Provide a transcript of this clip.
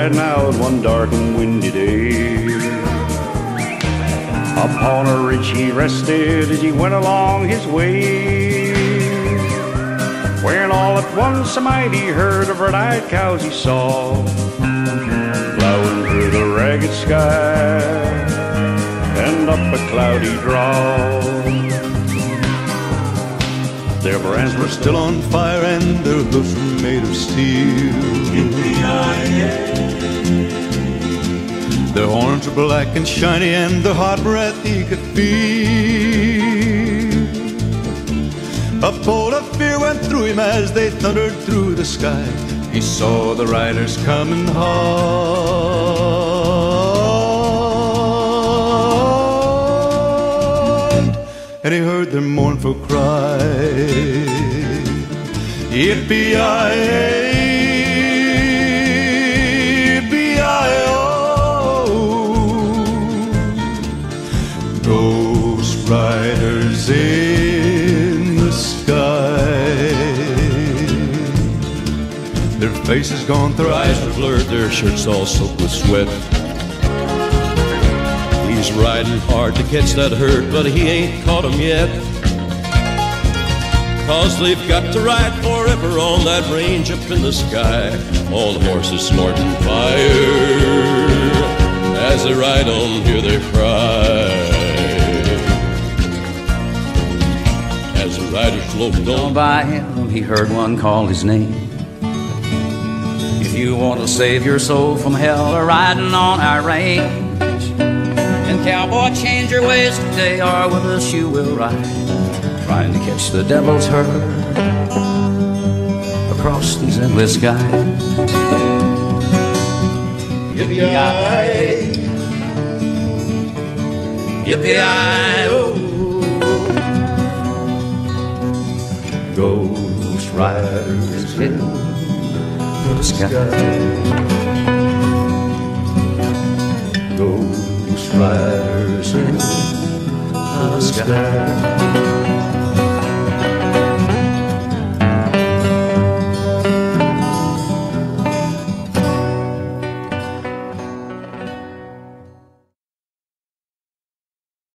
riding out one dark and windy day. Upon a ridge he rested as he went along his way. When all at once a mighty herd of red-eyed cows he saw, plowing through the ragged sky and up a cloudy draw. Their brands were still on fire and their hoofs were made of steel. Their horns were black and shiny and their hot breath he could feel. A bolt of fear went through him as they thundered through the sky. He saw the riders coming hard, and he heard their mournful cry. Yippee-yi-yi, Ghost riders in the sky. Their faces gone, their eyes are blurred, their shirts all soaked with sweat. Riding hard to catch that herd, but he ain't caught 'em yet. Cause they've got to ride forever on that range up in the sky. All the horses snorting fire. As they ride on, hear their cry. As the rider loped On by him, he heard one call his name. If you want to save your soul from hell, riding on our range. And cowboy, change your ways today, or with us you will ride. Trying to catch the devil's herd across these endless skies. Yippee-yi-yi. Yippee-yi-oh. Ghost riders in the sky. The sky.